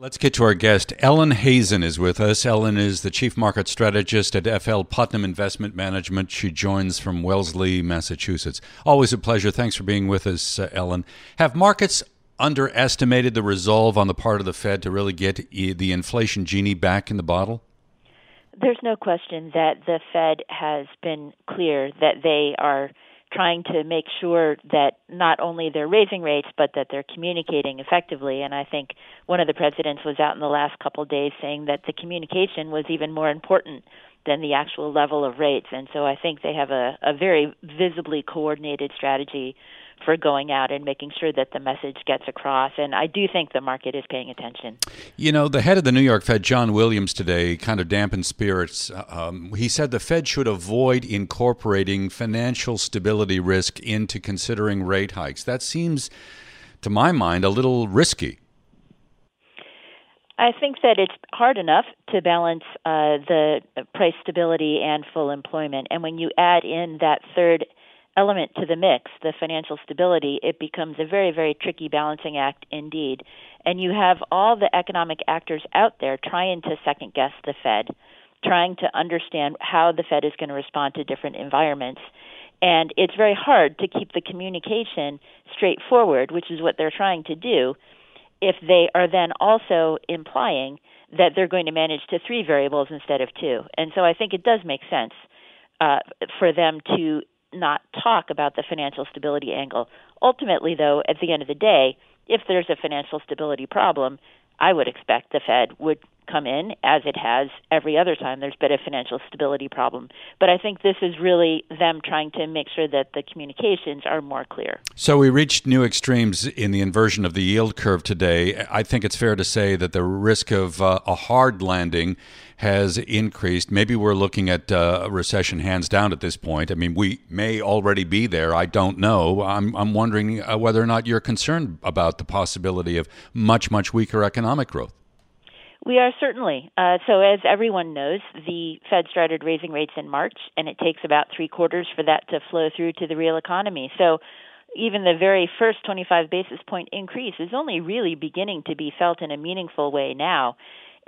Let's get to our guest. Ellen Hazen is with us. Ellen is the chief market strategist at FL Putnam Investment Management. She joins from Wellesley, Massachusetts. Always a pleasure. Thanks for being with us, uh, Ellen. Have markets underestimated the resolve on the part of the Fed to really get the inflation genie back in the bottle? There's no question that the Fed has been clear that they are trying to make sure that not only they're raising rates but that they're communicating effectively. And i think one of the presidents was out in the last couple of days saying that the communication was even more important than the actual level of rates. And so i think they have a, a very visibly coordinated strategy for going out and making sure that the message gets across. And I do think the market is paying attention. You know, the head of the New York Fed, John Williams, today kind of dampened spirits. Um, he said the Fed should avoid incorporating financial stability risk into considering rate hikes. That seems, to my mind, a little risky. I think that it's hard enough to balance uh, the price stability and full employment. And when you add in that third element to the mix, the financial stability, it becomes a very, very tricky balancing act indeed. And you have all the economic actors out there trying to second guess the Fed, trying to understand how the Fed is going to respond to different environments. And it's very hard to keep the communication straightforward, which is what they're trying to do, if they are then also implying that they're going to manage to three variables instead of two. And so I think it does make sense uh, for them to not talk about the financial stability angle. Ultimately, though, at the end of the day, if there's a financial stability problem, I would expect the Fed would come in as it has every other time there's been a financial stability problem. But I think this is really them trying to make sure that the communications are more clear. So we reached new extremes in the inversion of the yield curve today. I think it's fair to say that the risk of uh, a hard landing has increased. Maybe we're looking at uh, a recession hands down at this point. I mean, we may already be there. I don't know. I'm, I'm wondering uh, whether or not you're concerned about the possibility of much, much weaker economic growth. We are certainly. Uh, so, as everyone knows, the Fed started raising rates in March, and it takes about three quarters for that to flow through to the real economy. So, even the very first 25 basis point increase is only really beginning to be felt in a meaningful way now.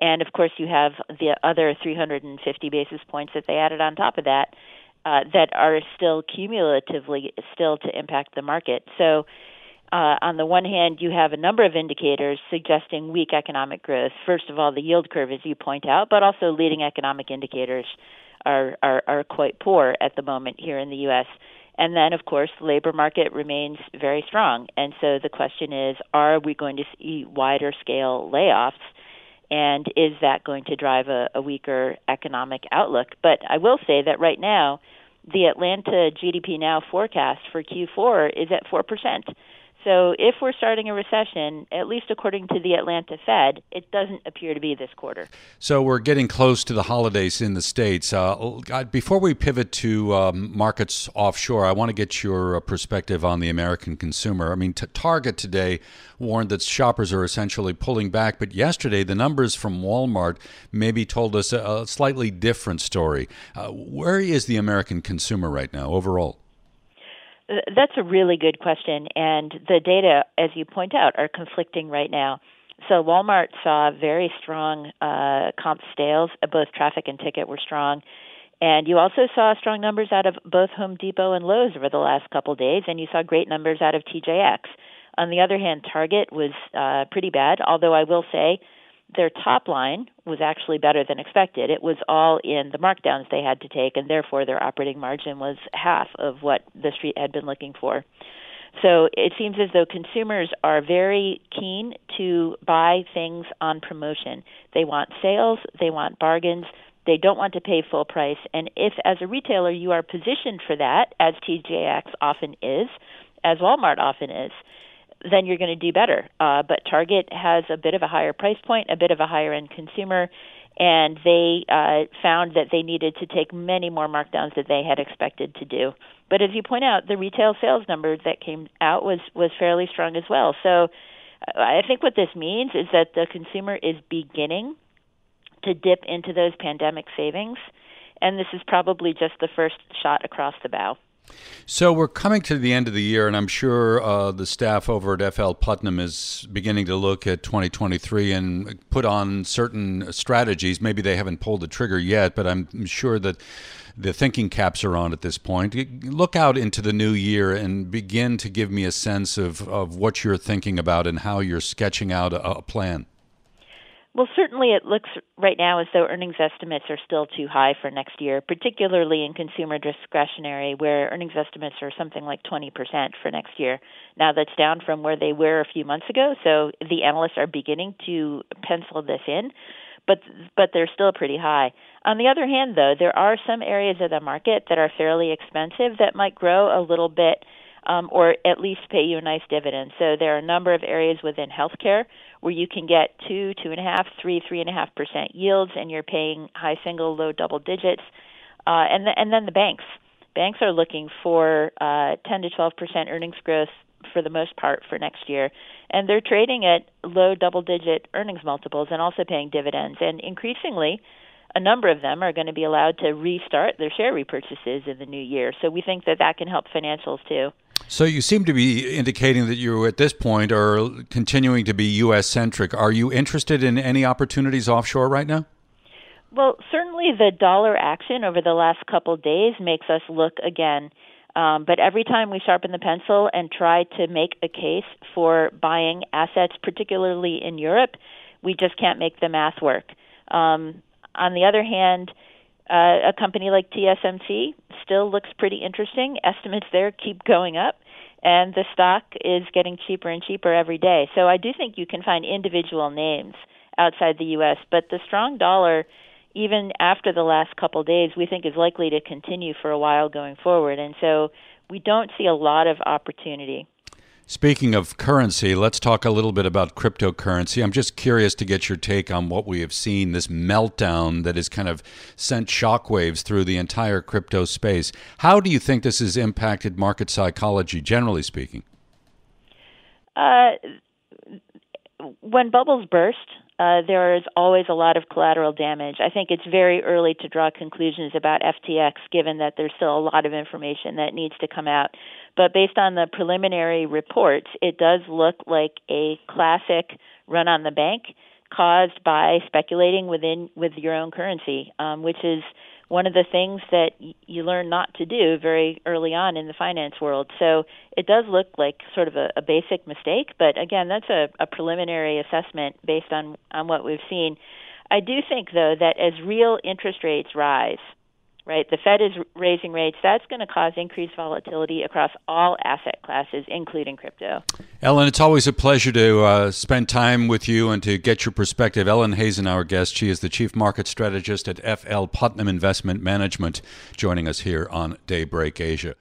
And of course, you have the other 350 basis points that they added on top of that uh, that are still cumulatively still to impact the market. So, uh, on the one hand, you have a number of indicators suggesting weak economic growth. First of all, the yield curve, as you point out, but also leading economic indicators are, are, are quite poor at the moment here in the U.S. And then, of course, the labor market remains very strong. And so the question is are we going to see wider scale layoffs? and is that going to drive a, a weaker economic outlook? But I will say that right now, the Atlanta GDP Now forecast for Q4 is at 4%. So if we're starting a recession, at least according to the Atlanta Fed, it doesn't appear to be this quarter. So we're getting close to the holidays in the States. Uh, before we pivot to um, markets offshore, I want to get your uh, perspective on the American consumer. I mean, t- Target today warned that shoppers are essentially pulling back, but yesterday the numbers from Walmart maybe told us a, a slightly different story. Uh, where is the American consumer right now overall? That's a really good question, and the data, as you point out, are conflicting right now. So Walmart saw very strong uh, comp sales, both traffic and ticket were strong. And you also saw strong numbers out of both Home Depot and Lowe's over the last couple days, and you saw great numbers out of TJX. On the other hand, Target was uh, pretty bad, although I will say their top line was actually better than expected. It was all in the markdowns they had to take, and therefore their operating margin was half of what the street had been looking for. So it seems as though consumers are very keen to buy things on promotion. They want sales, they want bargains, they don't want to pay full price. And if, as a retailer, you are positioned for that, as TJX often is, as Walmart often is, then you're going to do better. Uh, but Target has a bit of a higher price point, a bit of a higher end consumer, and they uh, found that they needed to take many more markdowns than they had expected to do. But as you point out, the retail sales number that came out was was fairly strong as well. So uh, I think what this means is that the consumer is beginning to dip into those pandemic savings, and this is probably just the first shot across the bow. So we're coming to the end of the year, and I'm sure uh, the staff over at FL Putnam is beginning to look at 2023 and put on certain strategies. Maybe they haven't pulled the trigger yet, but I'm sure that the thinking caps are on at this point. Look out into the new year and begin to give me a sense of, of what you're thinking about and how you're sketching out a, a plan. Well, certainly it looks right now as though earnings estimates are still too high for next year, particularly in consumer discretionary, where earnings estimates are something like 20% for next year. Now, that's down from where they were a few months ago, so the analysts are beginning to pencil this in, but but they're still pretty high. On the other hand, though, there are some areas of the market that are fairly expensive that might grow a little bit um, or at least pay you a nice dividend. So there are a number of areas within healthcare where you can get two, two and a half, three, three and a half percent yields, and you're paying high single, low double digits. Uh, and the, and then the banks. Banks are looking for uh, 10 to 12 percent earnings growth for the most part for next year, and they're trading at low double digit earnings multiples and also paying dividends. And increasingly, a number of them are going to be allowed to restart their share repurchases in the new year. So we think that that can help financials too. So you seem to be indicating that you, at this point, are continuing to be U.S. centric. Are you interested in any opportunities offshore right now? Well, certainly the dollar action over the last couple days makes us look again. Um, but every time we sharpen the pencil and try to make a case for buying assets, particularly in Europe, we just can't make the math work. Um, on the other hand, uh, a company like TSMC still looks pretty interesting. Estimates there keep going up, and the stock is getting cheaper and cheaper every day. So I do think you can find individual names outside the U.S., but the strong dollar, even after the last couple days, we think is likely to continue for a while going forward. And so we don't see a lot of opportunity. Speaking of currency, let's talk a little bit about cryptocurrency. I'm just curious to get your take on what we have seen this meltdown that has kind of sent shockwaves through the entire crypto space. How do you think this has impacted market psychology, generally speaking? Uh, when bubbles burst, uh, there is always a lot of collateral damage. I think it's very early to draw conclusions about FTX, given that there's still a lot of information that needs to come out. But based on the preliminary reports, it does look like a classic run on the bank caused by speculating within with your own currency, um, which is one of the things that you learn not to do very early on in the finance world. So it does look like sort of a, a basic mistake, but again, that's a, a preliminary assessment based on on what we've seen. I do think though that as real interest rates rise, right? The Fed is raising rates. That's going to cause increased volatility across all asset classes, including crypto. Ellen, it's always a pleasure to uh, spend time with you and to get your perspective. Ellen Hazen, our guest, she is the chief market strategist at FL Putnam Investment Management, joining us here on Daybreak Asia.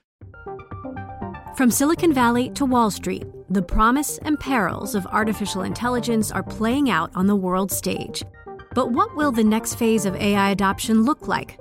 From Silicon Valley to Wall Street, the promise and perils of artificial intelligence are playing out on the world stage. But what will the next phase of AI adoption look like?